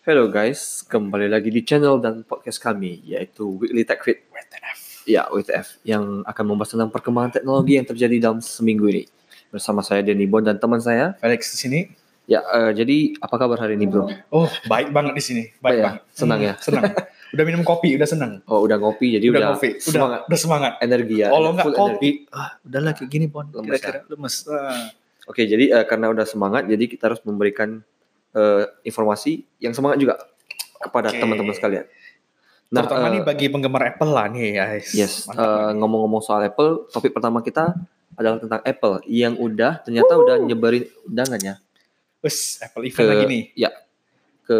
Hello guys, kembali lagi di channel dan podcast kami yaitu Weekly Tech Fit. Ya, WTF yang akan membahas tentang perkembangan teknologi yang terjadi dalam seminggu ini. Bersama saya Denny Bon dan teman saya. Felix di sini. Ya, eh, jadi apa kabar hari ini, Bro? Oh, baik banget di sini. Baik Baik ya? banget. Senang ya? Senang. udah minum kopi, udah senang. Oh, udah ngopi jadi udah udah, kopi, udah semangat udah semangat. energi ya. Kalau nggak kopi, energi. ah, udahlah kayak gini pon. Lemes Kira-kira lemes. Ah. Oke, jadi eh, karena udah semangat jadi kita harus memberikan eh, informasi yang semangat juga kepada Oke. teman-teman sekalian. Nah, Terutama eh, nih bagi penggemar Apple lah nih, guys. Yes, eh, ngomong-ngomong soal Apple, topik pertama kita adalah tentang Apple yang udah ternyata udah nyebarin undangannya Wes, Apple ke event lagi nih. ya ke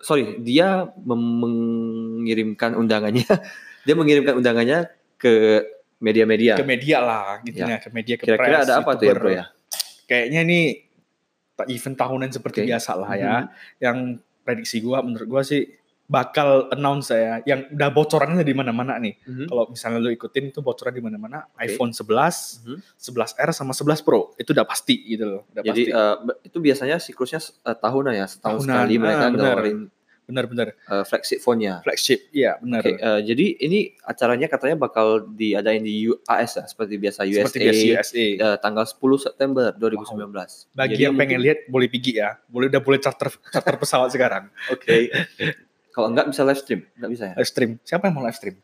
sorry dia mem- mengirimkan undangannya dia mengirimkan undangannya ke media-media. Ke media lah, gitu Ya. ya. Ke media, ke Kira-kira press, ada apa tuh ya YouTuber. bro ya? Kayaknya nih event tahunan seperti Oke. biasa lah ya. Mhm. Yang prediksi gua, menurut gua sih bakal announce saya yang udah bocorannya di mana-mana nih. Mhm. Kalau misalnya lu ikutin itu bocoran di mana-mana, Oke. iPhone 11, Mhm. 11R sama 11 Pro itu udah pasti gitu loh, udah Jadi pasti. eh, be- itu biasanya siklusnya eh, tahunan ya, setahun Tahunan, sekali mereka ah, ngeluarin Benar-benar eh, flagship phone-nya. flagship, iya benar. Oke, eh, jadi ini acaranya katanya bakal diadain di US ya, seperti biasa USA, Seperti biasa USA. eh, tanggal 10 September 2019. Bagi Jadi yang pengen mungkin- lihat boleh pergi ya, boleh udah boleh charter charter pesawat sekarang. Oke. Kalau enggak bisa live stream, enggak bisa ya? Live stream, siapa yang mau live stream?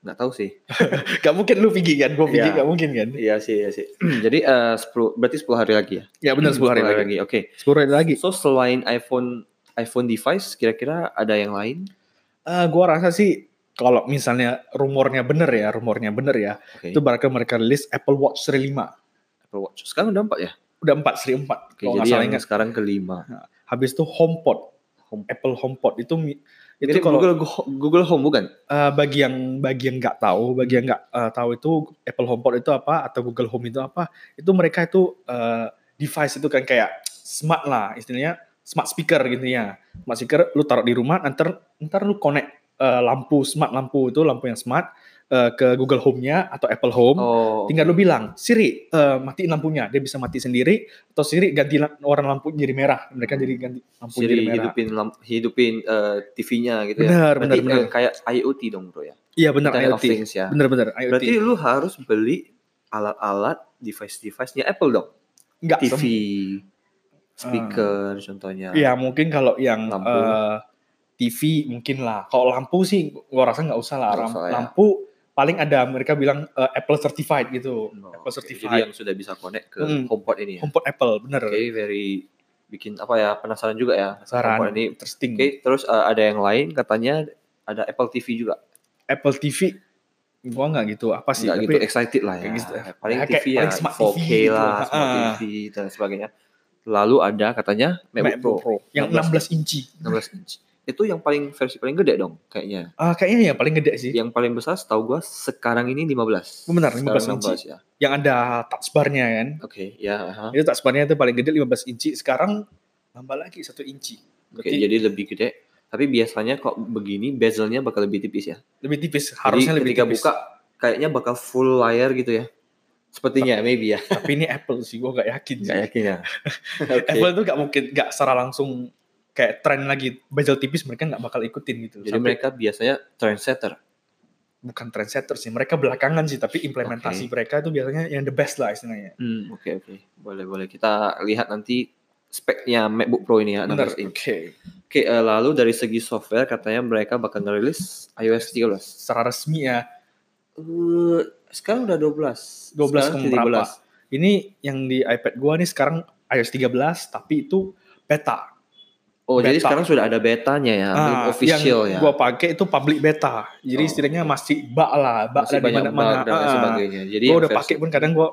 Enggak tahu sih. Gak mungkin lu pergi kan, gue pergi Iya. gak mungkin kan? Iya sih, iya sih. Jadi eh 10 berarti 10 hari lagi ya? Ya benar 10 hari lagi. Oke. 10 hari lagi. So selain iPhone iPhone device kira-kira ada yang lain? Eh gua rasa sih kalau misalnya rumornya bener ya, rumornya bener ya, Oke. itu bakal mereka rilis Apple Watch seri 5. Apple Watch. Sekarang udah 4 ya? Udah 4 seri 4. Oke, kalau jadi salah yang ingat. sekarang kelima. Habis itu HomePod. Home- Apple HomePod itu itu Mirip kalau Google Google Home bukan? eh, bagi yang bagi yang nggak tahu, bagi yang nggak eh, tahu itu Apple HomePod itu apa atau Google Home itu apa, itu mereka itu eh, device itu kan kayak smart lah istilahnya smart speaker gitu ya. Smart speaker lu taruh di rumah, ntar ntar lu connect eh, lampu smart lampu itu lampu yang smart eh, ke Google Home-nya atau Apple Home. Oh. Tinggal lu bilang, Siri, eh, matiin lampunya. Dia bisa mati sendiri. Atau Siri ganti warna lampu jadi merah. Mereka jadi ganti lampu Siri jadi merah. hidupin lam- hidupin eh, TV-nya gitu ya. Benar, benar, benar. kayak IoT dong, Bro ya. Iya benar Internet IoT. Things ya. Benar-benar IoT. Berarti lu harus beli alat-alat device-device-nya Apple dong. Nggak TV, speaker contohnya. Iya mungkin kalau yang Lampu. eh, TV mungkin lah. Kalau lampu sih gua rasa nggak usah lah. Lam- usah ya. Lampu paling ada mereka bilang eh, Apple certified gitu. Oh, Apple oke. Jadi certified. yang sudah bisa connect ke Hmm. HomePod ini ya. HomePod Apple bener. Oke, very bikin apa ya penasaran juga ya. Saran. HomePod ini. Interesting. Oke, terus eh, ada yang lain katanya ada Apple TV juga. Apple TV gua nggak gitu apa sih. Nggak tapi gitu excited lah ya. gitu. Paling Ya, TV ya paling smart 4K TV lah, gitu. smart Ah. TV dan sebagainya. Lalu ada katanya MacBook, MacBook Pro Pro yang 16 16 inci. 16 inch. Itu yang paling versi paling gede dong kayaknya. Ah kayaknya ya paling gede sih. Yang paling besar setahu gua sekarang ini 15. Benar, Sekarang 15 inci. ya. Yang ada touch bar-nya kan. Oke, ya. aha. Itu touch bar-nya itu paling gede 15 inci. Sekarang nambah lagi satu inci. Oke, Berarti jadi lebih gede. Tapi biasanya kok begini bezelnya bakal lebih tipis ya. lebih tipis. Jadi Harusnya lebih ketika tipis. buka kayaknya bakal full layar gitu ya. Sepertinya maybe ya. Tapi ini Apple sih, gue gak yakin sih. Gak yakin ya. Oke. Apple tuh gak mungkin, gak secara langsung kayak tren lagi bezel tipis mereka gak bakal ikutin gitu. Jadi Sampai- mereka biasanya trendsetter. bukan trendsetter sih, mereka belakangan sih, tapi implementasi mereka itu biasanya yang the best lah istilahnya. Hmm, oke oke. Boleh boleh kita lihat nanti speknya MacBook Pro ini ya 16 oke. inch. Oke, eh, lalu dari segi software katanya mereka bakal ngerilis iOS 13. Secara resmi ya, Eh, sekarang udah 12. 12 Sekarang ke berapa? 13. Ini yang di iPad gua nih sekarang iOS 13, tapi itu beta. Oh, jadi Beta. sekarang sudah ada betanya ya, belum Ah, official yang ya. gua pakai itu public beta. Jadi Oh, istilahnya masih bug lah, bug Masih banyak mana-mana. bug dan lain Ah, sebagainya. Jadi Gua udah versi- pakai pun kadang gua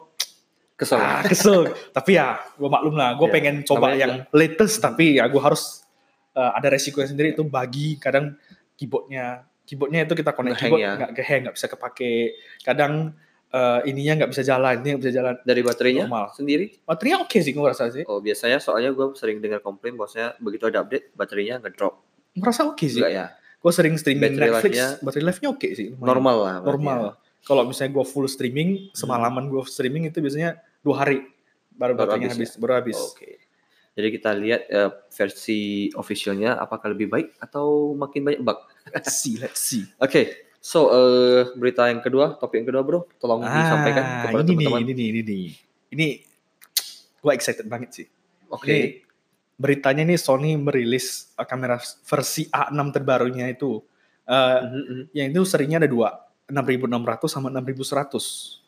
kesel. ah, kesel. tapi ya, gue maklum lah. Gue Ya, pengen coba yang latest, tapi ya gue harus uh, ada resikonya sendiri itu bagi kadang keyboardnya, keyboardnya itu kita connect keyboard ya. nggak ngehang, nggak bisa kepake. Kadang uh, ininya nggak bisa jalan, ini nggak bisa jalan. Dari baterainya Normal. sendiri? Baterainya oke sih, gue rasa sih. Oh, biasanya soalnya gue sering dengar komplain bahwasanya begitu ada update baterainya ngedrop. Merasa oke sih. Enggak ya? Gue sering streaming Battery Netflix, life-nya baterai life-nya oke sih. lumayan. Normal lah. Normal. ya. Kalau misalnya gue full streaming, semalaman gue streaming itu biasanya dua hari baru Baru baterainya habis habis, baru habis. Oke. Jadi kita lihat eh, versi officialnya apakah lebih baik atau makin banyak bug. Let's see, let's see. Oke, so eh, berita yang kedua, topik yang kedua bro, tolong disampaikan Ah, kepada ini nih, teman-teman. ini nih, ini nih. Ini gua excited banget sih. Oke, Ini beritanya nih Sony merilis uh, kamera versi A6 terbarunya itu. Uh, Mhm, mhm. yang itu serinya ada dua, 6600 sama 6100.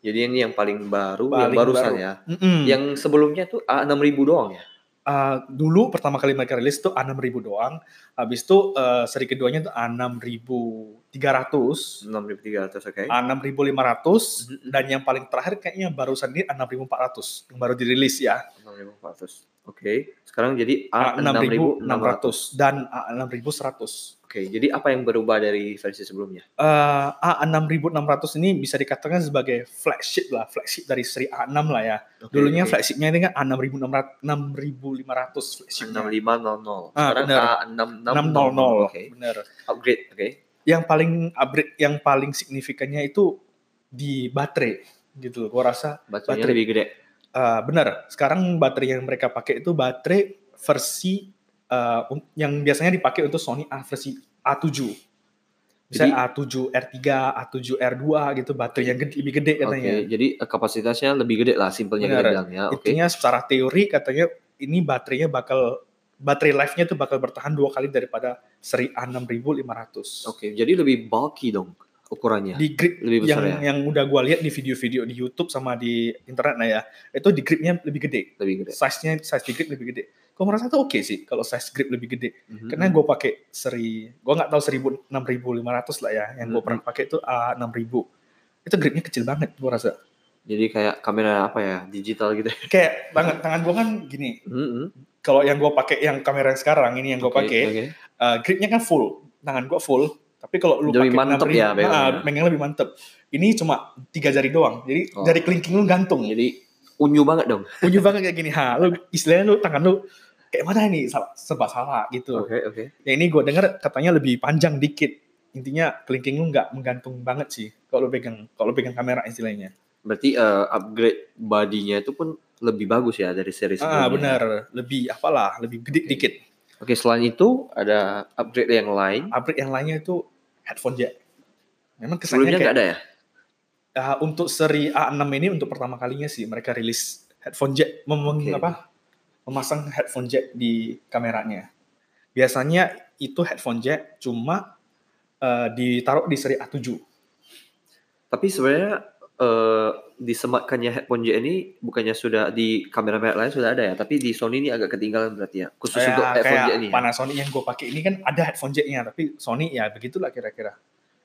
Jadi ini yang paling baru, yang Paling barusan baru. ya. Mm-mm. Yang sebelumnya tuh A6000 doang ya. Uh, dulu pertama kali mereka rilis tuh A6000 doang. Habis itu uh, seri keduanya tuh A6300, 6300 oke. A6500 Mhm, mhm. dan yang paling terakhir kayaknya barusan ini A6400 yang baru dirilis ya. 6400. Oke, sekarang jadi A6600 A6600. dan A6100. Oke, jadi apa yang berubah dari versi sebelumnya? Eh, A6600 ini bisa dikatakan sebagai flagship lah, flagship dari seri A6 lah ya. Oke, Dulunya oke. flagshipnya ini kan A6500 6500 flagshipnya. 6500. Ah, Sekarang benar. A6600. 600, Oke. bener. Upgrade, oke. Yang paling upgrade, yang paling signifikannya itu di baterai gitu. Gua rasa Baterainya Baterai. lebih gede. eh, bener. Sekarang baterai yang mereka pakai itu baterai versi un- yang biasanya dipakai untuk Sony A versi A7. Bisa Jadi- A7 R3, A7 R2 gitu baterai yang gede, lebih gede Oke, katanya. jadi eh, kapasitasnya lebih gede lah, simpelnya Benar. bilang ya. Oke. Intinya secara teori katanya ini baterainya bakal baterai life-nya tuh bakal bertahan dua kali daripada seri A6500. Oke, jadi lebih bulky dong ukurannya. Di grip Lebih yang besar ya? yang udah gua lihat di video-video di YouTube sama di internet nah ya, itu di gripnya lebih gede. Lebih gede. Size-nya size di grip lebih gede. Gua merasa tuh oke sih kalau size grip lebih gede. Mhm. Karena gue pakai seri, gue nggak tahu 1000 6500 lah ya, yang gue Mhm. pernah pakai itu A6000. Itu gripnya kecil banget gue rasa. Jadi kayak kamera apa ya, digital gitu. Kayak tangan tangan gue kan gini. Mhm. Kalau yang gue pakai yang kamera yang sekarang ini yang gue Oke, pakai, oke. uh, gripnya kan full, tangan gue full. Tapi kalau lu pakai mantep 6000, ya nah, megang lebih mantep. Ini cuma tiga jari doang, jadi Oh. jari kelingking lu gantung. Jadi unyu banget dong. Unyu banget kayak gini, ha, lu istilahnya lu tangan lu kayak mana ini salah, serba salah gitu. Oke, oke. Yang ini gue denger katanya lebih panjang dikit. Intinya kelingking lu nggak menggantung banget sih kalau lu pegang kalau pegang kamera istilahnya. Berarti eh, upgrade bodinya itu pun lebih bagus ya dari seri sebelumnya. Ah benar, lebih apalah, lebih gede Oke. dikit. Oke, selain itu ada upgrade yang lain. Upgrade yang lainnya itu headphone jack. Memang kesannya Sebelumnya kayak nggak ada ya? Ah, untuk seri A6 ini untuk pertama kalinya sih mereka rilis headphone jack mem Oke. apa memasang headphone jack di kameranya. Biasanya itu headphone jack cuma eh, ditaruh di seri A7. Tapi sebenarnya eh, disematkannya headphone jack ini bukannya sudah di kamera merek lain sudah ada ya, tapi di Sony ini agak ketinggalan berarti ya. Khusus Kayak, untuk headphone jack ini. Ya? Panasonic yang gue pakai ini kan ada headphone jacknya, tapi Sony ya begitulah kira-kira.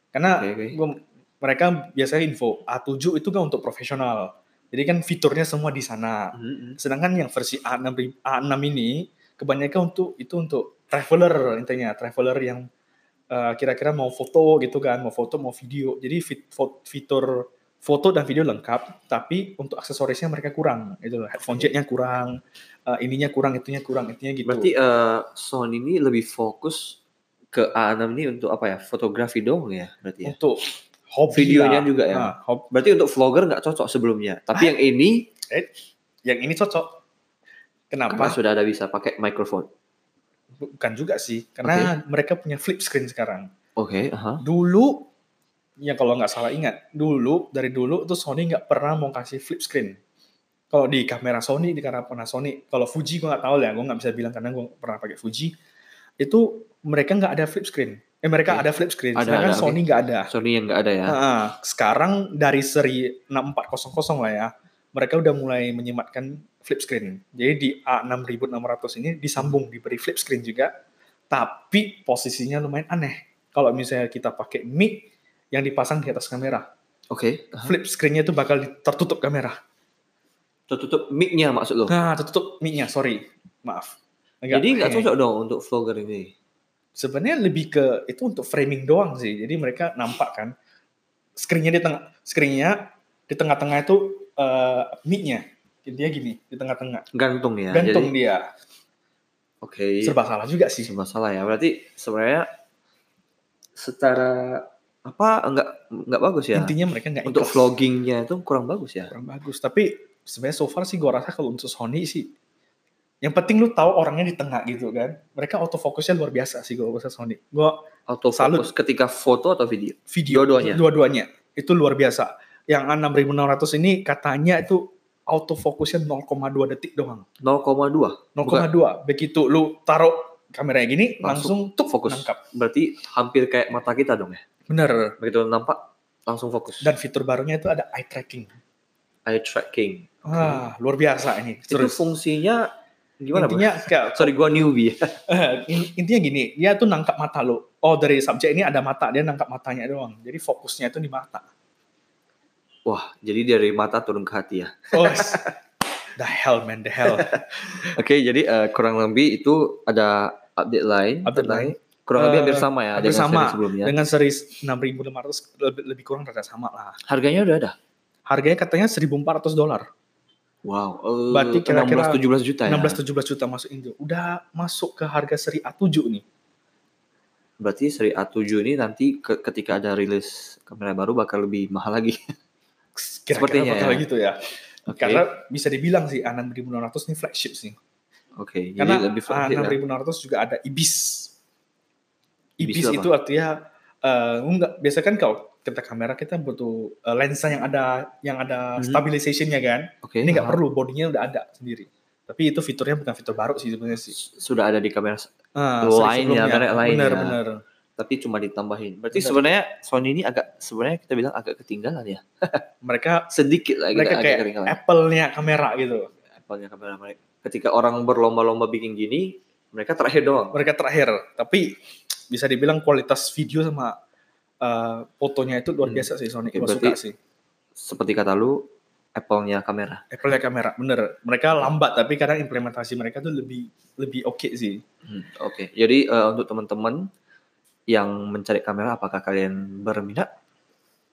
Karena Oke, oke. gua- mereka biasanya info A7 itu kan untuk profesional. Jadi kan fiturnya semua di sana. Mhm. Sedangkan yang versi A6 ri- A6 ini kebanyakan untuk itu untuk traveler intinya, traveler yang uh, kira-kira mau foto gitu kan, mau foto mau video. Jadi fit- fo- fitur foto dan video lengkap, tapi untuk aksesorisnya mereka kurang. Itu headphone jacknya kurang, uh, ininya kurang, itunya kurang, itunya gitu. Berarti eh, Sony ini lebih fokus ke A6 ini untuk apa ya? Fotografi dong ya berarti ya. untuk hobi Videonya lah. juga ya? Nah, Berarti untuk vlogger nggak cocok sebelumnya. Tapi yang ini yang ini cocok. karena Kenapa? sudah ada bisa pakai mikrofon. Bukan juga sih, karena mereka punya flip screen sekarang. Oke, aha. Dulu, ya kalau nggak salah ingat, dulu dari dulu tuh Sony nggak pernah mau kasih flip screen. Kalau di kamera Sony, di kamera Panasonic, kalau Fuji gue nggak tahu lah, gue nggak bisa bilang karena gue pernah pakai Fuji. Itu mereka nggak ada flip screen. Eh mereka Oke. ada flip screen, Ada, sedangkan ada, Sony nggak ada. Sony yang nggak ada ya. Nah, sekarang dari seri 6400 lah ya, mereka udah mulai menyematkan flip screen. Jadi di A6600 ini disambung, diberi flip screen juga, tapi posisinya lumayan aneh. Kalau misalnya kita pakai mic yang dipasang di atas kamera, Oke, aha. flip screen-nya itu bakal tertutup kamera. tertutup mic-nya maksud lo. Nah, tertutup mic-nya, sorry, maaf. Agak Jadi nggak cocok dong untuk vlogger ini. Sebenarnya lebih ke itu untuk framing doang sih. Jadi mereka nampak kan screen-nya di tengah, screen-nya di tengah-tengah itu eh, mic-nya. Dia gini di tengah-tengah. Gantung ya. Gantung Jadi, dia. Oke. Serba salah juga sih. Serba salah ya. Berarti sebenarnya secara apa enggak enggak bagus ya. Intinya mereka nggak Untuk ikhlas. vloggingnya itu kurang bagus ya. kurang bagus. Tapi sebenarnya so far sih gue rasa kalau untuk Sony sih Yang penting lu tahu orangnya di tengah gitu kan. Mereka autofocusnya luar biasa sih kalau bahasa Sony. Gua Autofocus ketika foto atau video? video Dua-duanya? dua-duanya itu luar biasa. Yang A6600 ini katanya itu autofocusnya 0,2 detik doang. 0,2. 0,2. Begitu lu taruh kameranya gini Langsung langsung, tuh fokus. nangkap. Berarti hampir kayak mata kita dong ya. Bener. Begitu nampak langsung fokus. Dan fitur barunya itu ada eye tracking. eye tracking. Wah, luar biasa ini. Itu Terus fungsinya gimana, intinya kayak Sorry, gua newbie. In- intinya gini, dia tuh nangkap mata lo. Oh dari subjek ini ada mata, dia nangkap matanya doang. Jadi fokusnya itu di mata. Wah, jadi dari mata turun ke hati ya. Oh, the hell man, the hell. Oke, jadi eh, kurang lebih itu ada update lain. Update lain. Kurang lebih Eh, hampir sama ya hampir dengan sama. seri sebelumnya. Dengan seri 6500 lebih, lebih kurang rada sama lah. Harganya udah ada. Harganya katanya 1400 dolar. Wow. eh, Berarti kira-kira 16 17 juta ya. 16-17 juta masuk Indo. Udah masuk ke harga seri A7 nih. Berarti seri A7 ini nanti ke- ketika ada rilis kamera baru bakal lebih mahal lagi. Kira-kira Sepertinya bakal ya. gitu ya. Oke. Karena bisa dibilang sih A6600 ini flagship sih. Oke, jadi Karena lebih flagship ya. A6600 juga ada Ibis. Ibis Ibis, itu apa? artinya eh enggak biasa kan kalau kita kamera kita butuh eh, lensa yang ada yang ada Mhm. stabilizationnya kan. Oke. Ini nggak perlu, bodinya udah ada sendiri. Tapi itu fiturnya bukan fitur baru sih sebenarnya sih. Sudah ada di kamera Ah, Lain ya, merek lain bener, ya. Bener, tapi cuma ditambahin. Berarti Benar. sebenarnya Sony ini agak sebenarnya kita bilang agak ketinggalan ya. Mereka Sedikit lah mereka kayak ketinggalan. Apple-nya kamera gitu. Apple-nya kamera mereka. Ketika orang berlomba-lomba bikin gini, mereka terakhir doang. Mereka terakhir, tapi bisa dibilang kualitas video sama eh, fotonya itu luar Hmm. biasa sih Sony. Gua berarti- suka sih. Seperti kata lu, Apple-nya kamera. Apple-nya kamera, bener. Mereka lambat tapi kadang implementasi mereka tuh lebih lebih oke sih. Hmm, Oke, jadi eh, untuk teman-teman yang mencari kamera, apakah kalian berminat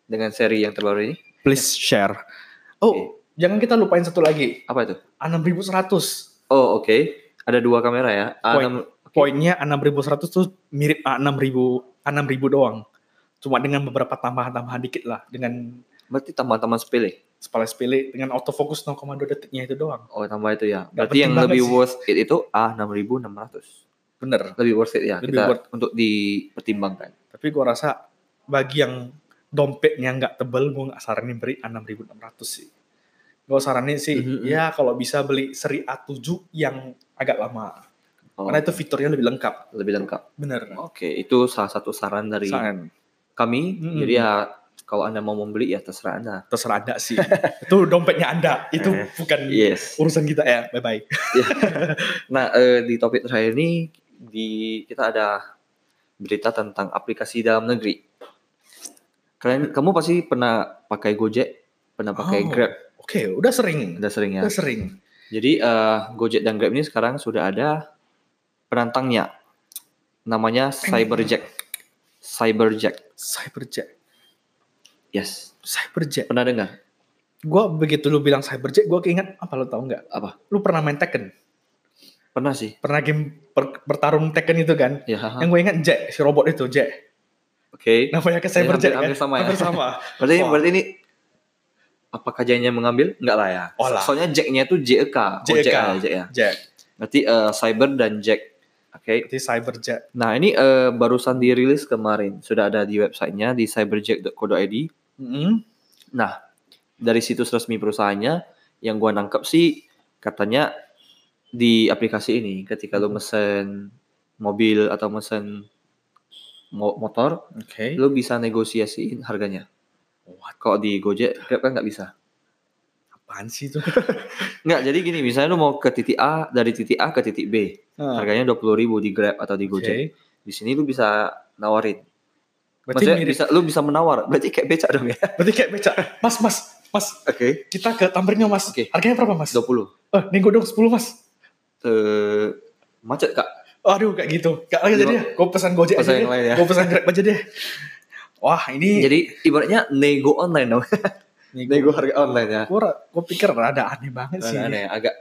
dengan seri yang terbaru ini? Please share. Oh, jangan kita lupain satu lagi. Apa itu? A6100. Oh oke, ada dua kamera ya. Poin. A6, oke. Poinnya A6100 tuh mirip A6000 A6000 doang. Cuma dengan beberapa tambahan-tambahan dikit lah dengan Berarti tambah-tambah sepele. sepele-sepele dengan autofocus 0,2 detiknya itu doang. Oh tambah itu ya. Berarti yang lebih sih. worth it itu A6600. Bener. Lebih worth it ya. Lebih kita worth. untuk dipertimbangkan. Tapi gua rasa bagi yang dompetnya nggak tebel, gua nggak saranin beli A6600 sih. Gua saranin sih, Mhm, mhm. ya kalau bisa beli seri A7 yang agak lama. Oh, Karena itu fiturnya lebih lengkap. lebih lengkap. Bener. Oke, itu salah satu saran dari Saran. Kami. Mm-mm. Jadi ya kalau anda mau membeli ya terserah anda. Terserah Anda sih. itu dompetnya Anda. Itu bukan Yes. urusan kita ya. Bye-bye. Nah eh, di topik terakhir ini di kita ada berita tentang aplikasi dalam negeri. Kalian, kamu pasti pernah pakai Gojek, pernah pakai Oh. Grab, Oke, udah sering. udah sering ya. Udah sering. Jadi eh, Gojek dan Grab ini sekarang sudah ada penantangnya, namanya Cyberjack. Cyberjack, Cyberjet. yes. Cyberjet. Pernah dengar? Gua begitu lu bilang Cyberjet, gua keinget apa lu tahu nggak? Apa? Lu pernah main Tekken? Pernah sih. Pernah game per- bertarung Tekken itu kan? Ya. Yang gue ingat Jack, si robot itu Jack. Oke. Namanya ke Ya, Cyberjet hampir- kan? hampir sama ya. Hampir sama. Berarti Wah. berarti ini apakah Jacknya mengambil? Enggak lah ya. Oh lah. Soalnya Jacknya itu JEK. Oh, JEK. Jack ya, Jack ya. Jack. Berarti eh, Cyber dan Jack. Oke. Berarti Cyberjet. Nah ini eh, barusan dirilis kemarin. Sudah ada di websitenya di cyberjack.co.id. Mm-hmm. Nah dari situs resmi perusahaannya yang gua nangkep sih katanya di aplikasi ini ketika lu mesen mobil atau mesen mo- motor, Oke. lu bisa negosiasiin harganya. What? Kalau di Gojek, Grab kan nggak bisa. Apaan sih itu? Nggak, jadi gini, misalnya lu mau ke titik A, dari titik A ke titik B, Ah, harganya 20.000 ribu di Grab atau di. Gojek. Di sini lu bisa nawarin. Berarti Maksudnya mirip. bisa, lu bisa menawar. Berarti kayak becak dong ya? Berarti kayak beca. Mas, mas, mas. Oke. Kita ke Tamringan mas. Oke. Harganya berapa mas? 20. Eh, nego dong 10 mas. Eh, macet kak. Aduh kayak gitu. Gak lagi jadi ya. Gue pesan Gojek aja Pesan deh. yang lain ya. Gue pesan Grab aja deh. Wah ini. Jadi ibaratnya nego online dong. nego harga online ya. Gue, pikir rada aneh banget sih. Aneh, agak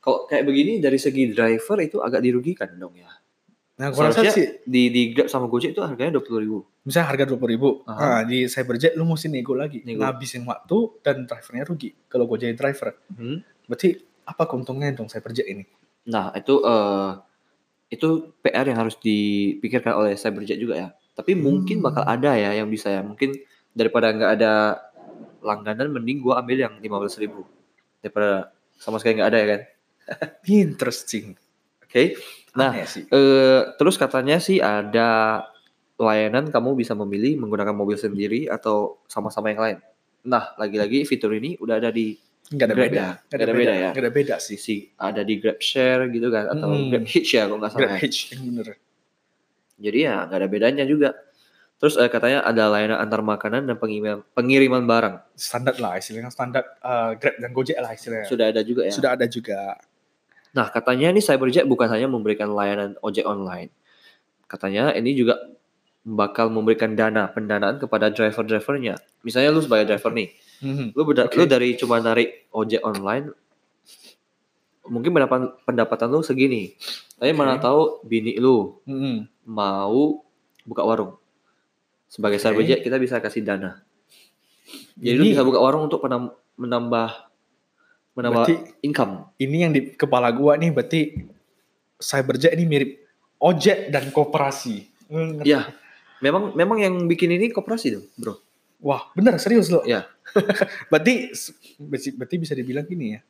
kalau kayak begini dari segi driver itu agak dirugikan dong ya. Nah gue rasa sih. di di Grab sama Gojek itu harganya 20.000 ribu. Misalnya harga 20 ribu. Aha. Nah di Cyberjet lu mesti nego lagi. Nego. Ngabisin waktu dan drivernya rugi. Kalau jadi driver. Hmm. Berarti apa keuntungannya dong Cyberjet ini? Nah, itu eh itu PR yang harus dipikirkan oleh Cyberjet juga ya. Tapi mungkin bakal Hmm. ada ya yang bisa ya. Mungkin daripada nggak ada langganan mending gua ambil yang 15.000 daripada sama sekali nggak ada ya kan. Interesting. Oke. Nah, Aneh sih. eh terus katanya sih ada layanan kamu bisa memilih menggunakan mobil sendiri atau sama-sama yang lain. Nah, lagi-lagi fitur ini udah ada di Nggak ada Grab beda. ya? Nggak ada beda ya. Nggak ada beda sih. si ada di Grab Share gitu kan atau Hmm. Grab Hitch ya kalau nggak salah. Grab. Hitch yang bener. Jadi ya nggak ada bedanya juga. Terus eh, katanya ada layanan antar makanan dan pengiriman pengiriman barang. Standar lah istilahnya standar eh, Grab dan Gojek lah istilahnya. Sudah ada juga ya. Sudah ada juga. Nah, katanya ini Cyberjet bukan hanya memberikan layanan ojek online. Katanya ini juga bakal memberikan dana pendanaan kepada driver-drivernya. Misalnya lu sebagai driver nih, Mhm. lu beda, Oke. lu dari cuma narik ojek online mungkin pendapatan pendapatan lu segini. Tapi mana Oke. tahu bini lu Mhm. mau buka warung. Sebagai. Cyberjet kita bisa kasih dana. Jadi lu Ini- bisa buka warung untuk menambah menambah Berarti- income. Ini yang di kepala gua nih berarti Cyberjet ini mirip ojek dan koperasi. Hmm, ngerti? Ya, memang memang yang bikin ini koperasi tuh, bro. Wah, bener serius loh. Ya. berarti berarti bisa dibilang gini ya.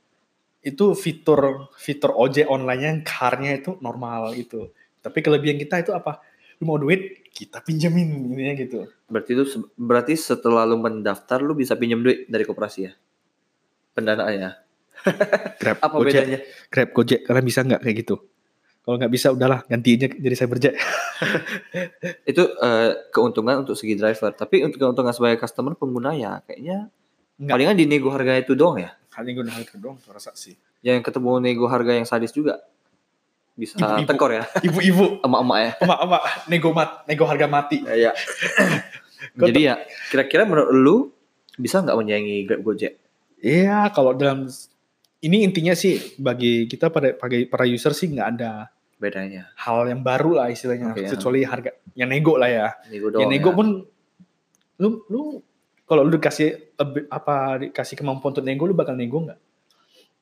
Itu fitur fitur ojek online yang car-nya itu normal itu. Tapi kelebihan kita itu apa? Lu mau duit, kita pinjemin ininya gitu. Berarti itu berarti setelah lu mendaftar lu bisa pinjam duit dari koperasi ya. Pendanaannya. Grab, Apa Gojek, bedanya? Grab, Gojek, kalian bisa nggak kayak gitu? Kalau nggak bisa, udahlah ganti aja jadi Cyberjet. Itu eh, keuntungan untuk segi driver, tapi untuk keuntungan sebagai customer pengguna ya kayaknya Nggak. palingan di nego harga itu doang ya. Hanya gue harga doang, gua rasa sih. Yang ketemu nego harga yang sadis juga bisa Ibu-ibu. tekor ya, Ibu-ibu, emak-emak ya. emak-emak, nego mat, nego harga mati. Iya. Jadi ya kira-kira menurut lu bisa nggak menyaingi Grab Gojek? Iya, kalau dalam ini intinya sih bagi kita pada bagi para user sih nggak ada Bedanya. hal yang baru lah istilahnya, Oke, ya. kecuali harga yang nego lah ya. Nego yang doang. nego ya. pun lu lu kalau lu dikasih apa dikasih kemampuan untuk nego lu bakal nego nggak?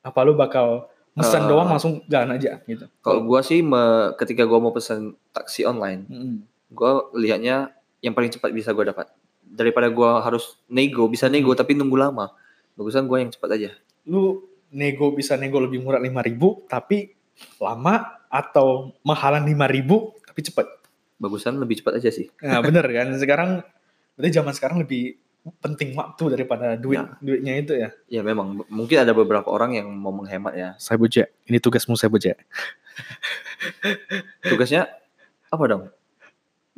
Apa lu bakal mesen Eh, doang langsung jalan aja gitu? Kalau gua sih me- ketika gua mau pesan taksi online, Mm-mm. gua lihatnya yang paling cepat bisa gua dapat. Daripada gua harus nego, bisa nego Hmm. tapi nunggu lama. Bagusan gua yang cepat aja. lu nego bisa nego lebih murah 5000 tapi lama atau mahalan 5000 tapi cepet. Bagusan lebih cepat aja sih. Nah, bener kan? Sekarang berarti zaman sekarang lebih penting waktu daripada duit Ya. duitnya itu ya. Ya memang mungkin ada beberapa orang yang mau menghemat ya. Saya bojek. Ini tugasmu saya bojek. Tugasnya apa dong?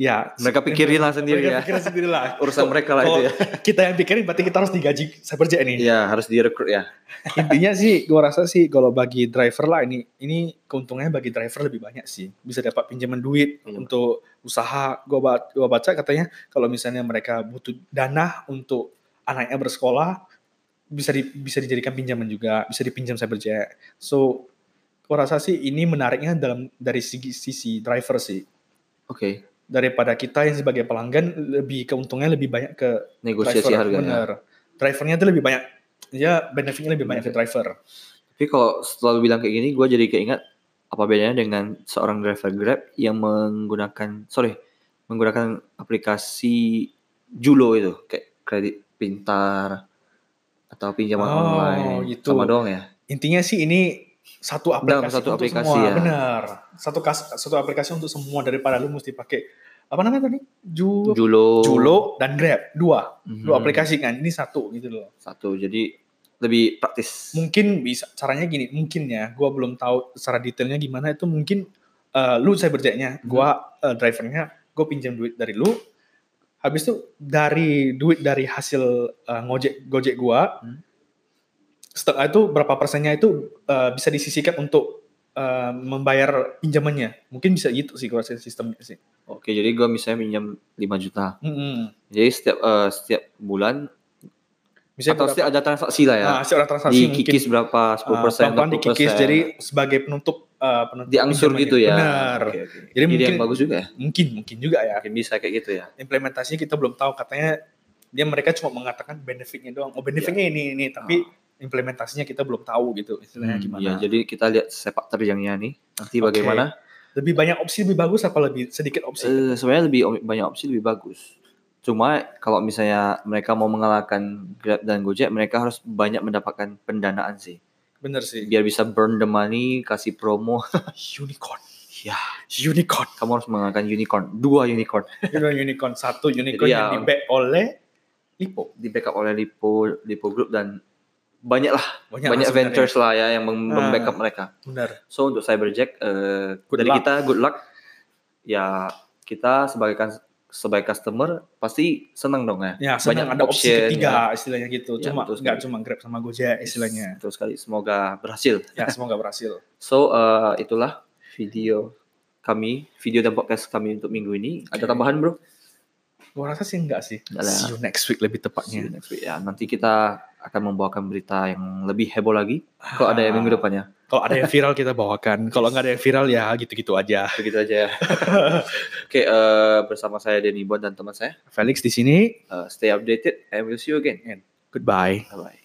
Ya, Mereka pikirin lah sendiri mereka ya. pikirin sendiri lah. Urusan mereka lah itu ya. Kita yang pikirin berarti kita harus digaji saya bojek nih. Iya, harus direkrut ya. Intinya sih gua rasa sih kalau bagi driver lah ini ini keuntungannya bagi driver lebih banyak sih. Bisa dapat pinjaman duit Pinjaman. untuk usaha. Ba- gua baca katanya kalau misalnya mereka butuh dana untuk anaknya bersekolah bisa di, bisa dijadikan pinjaman juga, bisa dipinjam Cyberjet. So gua rasa sih ini menariknya dalam dari sisi sisi driver sih. Oke, Daripada kita yang sebagai pelanggan lebih keuntungnya lebih banyak ke negosiasi driver. harganya. Bener. Drivernya itu lebih banyak ya benefitnya lebih banyak ke driver. Tapi kalau selalu bilang kayak gini, gue jadi keinget apa bedanya dengan seorang driver Grab yang menggunakan, sorry, menggunakan aplikasi Julo itu, kayak kredit pintar atau pinjaman Oh, online, gitu. sama doang ya. Intinya sih ini satu Dalam aplikasi satu untuk aplikasi semua, ya. benar. Satu kas, satu aplikasi untuk semua daripada lu mesti pakai apa namanya tadi? Ju, Julo, Julo dan Grab, dua. Mhm. Dua aplikasi kan, ini satu gitu loh. satu, jadi lebih praktis. Mungkin bisa caranya gini, mungkin ya, gua belum tahu secara detailnya gimana itu mungkin eh, lu saya berjaknya, Mhm. gua eh, drivernya, gue pinjam duit dari lu. Habis itu dari duit dari hasil eh, ngojek gojek gua, Hmm. setengah itu berapa persennya itu eh, bisa disisihkan untuk eh, membayar pinjamannya. Mungkin bisa gitu sih gua rasa sistemnya sih. Oke, jadi gue misalnya pinjam 5 juta. Mm-mm. Jadi setiap eh, setiap bulan Misalnya atau berapa- ada transaksi lah ya. Nah, secara transaksi mungkin dikikis berapa? 10%, uh, pelan-pelan 20%. dikikis jadi sebagai penutup uh, penutup diangsur pinjamannya. gitu ya. Benar. Oke, oke. Jadi mungkin- yang bagus juga ya. Mungkin mungkin juga ya. Mungkin bisa kayak gitu ya. Implementasinya kita belum tahu katanya dia mereka cuma mengatakan benefitnya doang. Oh benefitnya ini ini tapi implementasinya kita belum tahu gitu istilahnya Hmm, gimana. ya, jadi kita lihat sepak terjangnya nih. Nanti Oke. bagaimana? Lebih banyak opsi lebih bagus apa lebih sedikit opsi? Eh, sebenarnya lebih banyak opsi lebih bagus. Cuma kalau misalnya mereka mau mengalahkan Grab dan Gojek, mereka harus banyak mendapatkan pendanaan sih. Bener sih. Biar bisa burn the money, kasih promo. Unicorn. ya, Unicorn. kamu harus mengalahkan unicorn, dua unicorn. Itu unicorn satu unicorn Jadi yang ya- di back oleh Lipo. Di backup oleh Lipo, Lipo Group dan banyak lah, Banyak, banyak ventures lah ya yang mem- Ah. membackup mereka. Bener. So untuk Cyberjack Good dari luck. kita good luck. Ya kita sebagai sebagai customer pasti senang dong ya. Ya, senang ada opsi ketiga istilahnya gitu. Ya, cuma nggak cuma Grab sama Gojek istilahnya. Betul sekali. Semoga berhasil. Ya, semoga berhasil. So eh, itulah video kami, video dan podcast kami untuk minggu ini. Ada Oke. tambahan bro? Gua rasa sih enggak sih. Nggak ada. See you next week lebih See you tepatnya. next week. Ya nanti kita akan membawakan berita yang lebih heboh lagi. Kalau ada yang minggu depannya. Kalau ada yang viral kita bawakan. Kalau nggak ada yang viral ya gitu-gitu aja. Begitu aja ya. Oke, eh, bersama saya Denny Bon dan teman saya. Felix di sini. Eh, stay updated and we'll see you again. Goodbye. Bye bye.